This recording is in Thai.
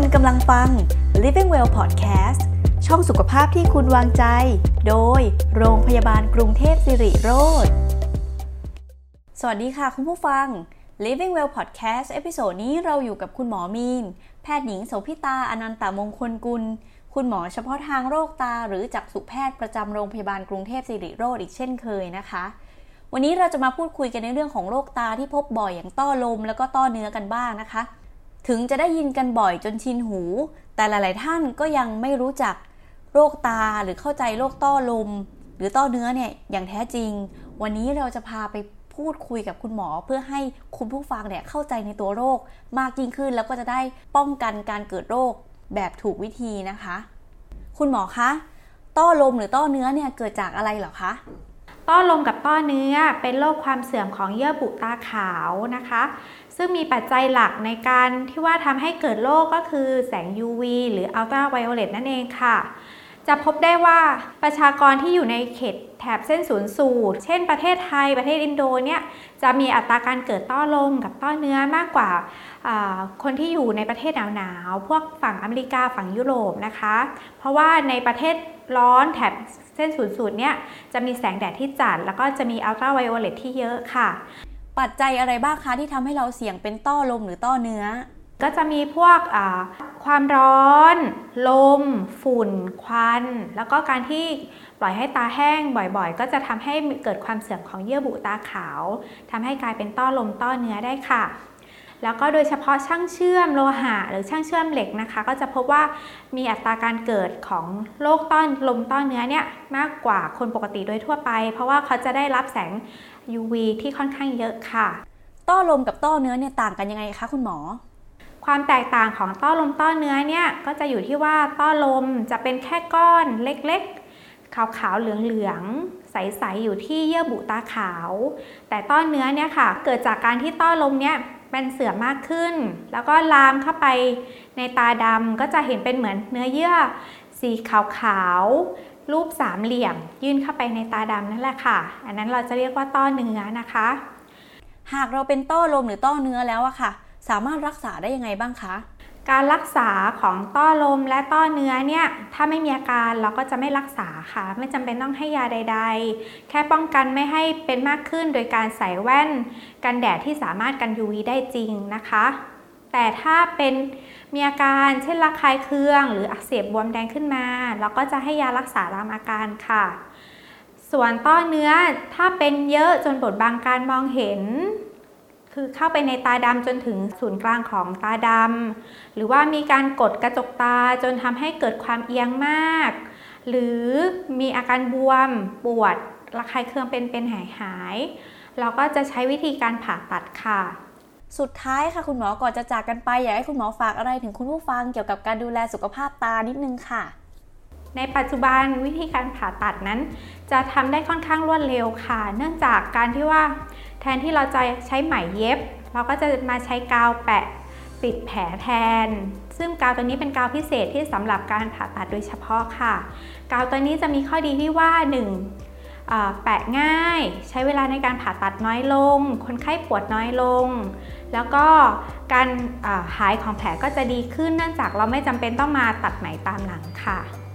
คุณกำลังฟัง Living Well Podcast ช่องสุขภาพที่คุณวางใจ โดยโรงพยาบาลกรุงเทพสิริโรจน์สวัสดีค่ะคุณผู้ฟัง Living Well Podcast episode นี้เราอยู่กับคุณหมอมีน แพทย์หญิงโสพิตาอนันตมงคลกุล คุณหมอเฉพาะทางโรคตา หรือจักษุแพทย์ประจำโรงพยาบาลกรุงเทพสิริโรจน์อีกเช่นเคยนะคะ วันนี้เราจะมาพูดคุยกันในเรื่องของโรคตาที่พบบ่อยอย่างต้อลม แล้วก็ต้อเนื้อกันบ้างนะคะ ถึงจะได้ยินกันบ่อยจนชินหู แต่หลาย ๆ ท่านก็ยังไม่รู้จักโรคตาหรือเข้าใจโรคต้อลม หรือต้อเนื้อเนี่ยอย่างแท้จริง วันนี้เราจะพาไปพูดคุยกับคุณหมอ เพื่อให้คุณผู้ฟังเนี่ยเข้าใจในตัวโรคมากยิ่งขึ้น แล้วก็จะได้ป้องกันการเกิดโรคแบบถูกวิธีนะคะ คุณหมอคะต้อลมหรือต้อเนื้อเนี่ยเกิดจากอะไรเหรอคะต้อลมกับต้อเนื้อเป็นโรคความเสื่อมของเยื่อบุตาขาวนะคะ ซึ่งมีปัจจัยหลักในการที่ว่าทำให้เกิดโรคก็คือแสง UV หรืออัลตราไวโอเลตนั่นเองค่ะ จะพบได้ว่าประชากรที่อยู่ในเขตแถบเส้นศูนย์สูตร เช่นประเทศไทย ประเทศอินโดเนี่ย จะมีอัตราการเกิดต้อลมกับต้อเนื้อมากกว่าคนที่อยู่ในประเทศหนาวๆ พวกฝั่งอเมริกาฝั่งยุโรปนะคะ เพราะว่าในประเทศร้อนแถบเส้นศูนย์สูตรเนี่ย จะมีแสงแดดที่จัด แล้วก็จะมีอัลตราไวโอเลตที่เยอะค่ะ ปัจจัยอะไรบ้างคะที่ทำให้เราเสี่ยงเป็นต้อลมหรือต้อเนื้อ ก็จะมีพวกความร้อน ลม ฝุ่น ควัน แล้วก็การที่ปล่อยให้ตาแห้งบ่อยๆ ก็จะทำให้เกิดความเสื่อมของเยื่อบุตาขาวทำให้กลายเป็นต้อลมต้อเนื้อได้ค่ะ แล้วก็โดยเฉพาะช่างเชื่อมโลหะ หรือช่างเชื่อมเหล็กนะคะ ก็จะพบว่ามีอัตราการเกิดของโรคต้อนลมต้อเนื้อเนี่ยมากกว่าคนปกติโดยทั่วไป เพราะว่าเขาจะได้รับแสง UV ที่ค่อนข้างเยอะค่ะ ต้อลมกับต้อเนื้อเนี่ยต่างกันยังไงคะคุณหมอความแตกต่างของต้อลมต้อเนื้อเนี่ยก็จะอยู่ที่ว่าต้อลมจะเป็นแค่ก้อนเล็กๆ ขาวๆเหลืองๆใสๆอยู่ที่เยื่อบุตาขาว แต่ต้อเนื้อเนี่ยค่ะ เกิดจากการที่ต้อลมเนี่ยเป็นเสื่อมมากขึ้น แล้วก็ลามเข้าไปในตาดำก็จะเห็นเป็นเหมือนเนื้อเยื่อสีขาวๆ รูปสามเหลี่ยม ยื่นเข้าไปในตาดำนั่นแหละค่ะ อันนั้นเราจะเรียกว่าต้อเนื้อนะคะ หากเราเป็นต้อลมหรือต้อเนื้อแล้วอะค่ะ สามารถรักษาได้ยังไงบ้างคะ การรักษาของต้อลมและต้อเนื้อเนี่ยถ้าไม่มีอาการเราก็จะไม่รักษาค่ะ ไม่จำเป็นต้องให้ยาใด ๆ แค่ป้องกันไม่ให้เป็นมากขึ้นโดยการใส่แว่น กันแดดที่สามารถกัน UV ได้จริงนะคะ แต่ถ้าเป็นมีอาการเช่นระคายเคือง หรืออักเสบบวมแดงขึ้นมา เราก็จะให้ยารักษาตามอาการค่ะ ส่วนต้อเนื้อถ้าเป็นเยอะจนบดบังการมองเห็น คือเข้าไปในตาดำจนถึงศูนย์กลางของตาดำหรือว่ามีการกดกระจกตาจนทำให้เกิดความเอียงมาก หรือมีอาการบวม ปวด ระคายเคืองเป็นเป็นหายหาย เราก็จะใช้วิธีการผ่าตัดค่ะ สุดท้ายค่ะคุณหมอก่อนจะจากกันไปอยากให้คุณหมอฝากอะไรถึงคุณผู้ฟังเกี่ยวกับการดูแลสุขภาพตานิดนึงค่ะ ในปัจจุบันวิธีการผ่าตัดนั้น จะทำได้ค่อนข้างรวดเร็วค่ะ เนื่องจากการที่ว่าแทนที่เราจะใช้ไหมเย็บ เราก็จะมาใช้กาวแปะปิดแผลแทน ซึ่งกาวตัวนี้เป็นกาวพิเศษที่สำหรับการผ่าตัดโดยเฉพาะค่ะ กาวตัวนี้จะมีข้อดีที่ว่า 1. แปะง่าย ใช้เวลาในการผ่าตัดน้อยลง คนไข้ปวดน้อยลง แล้วก็การหายของแผลก็จะดีขึ้นเนื่องจากเราไม่จำเป็นต้องมาตัดไหมตามหลังค่ะ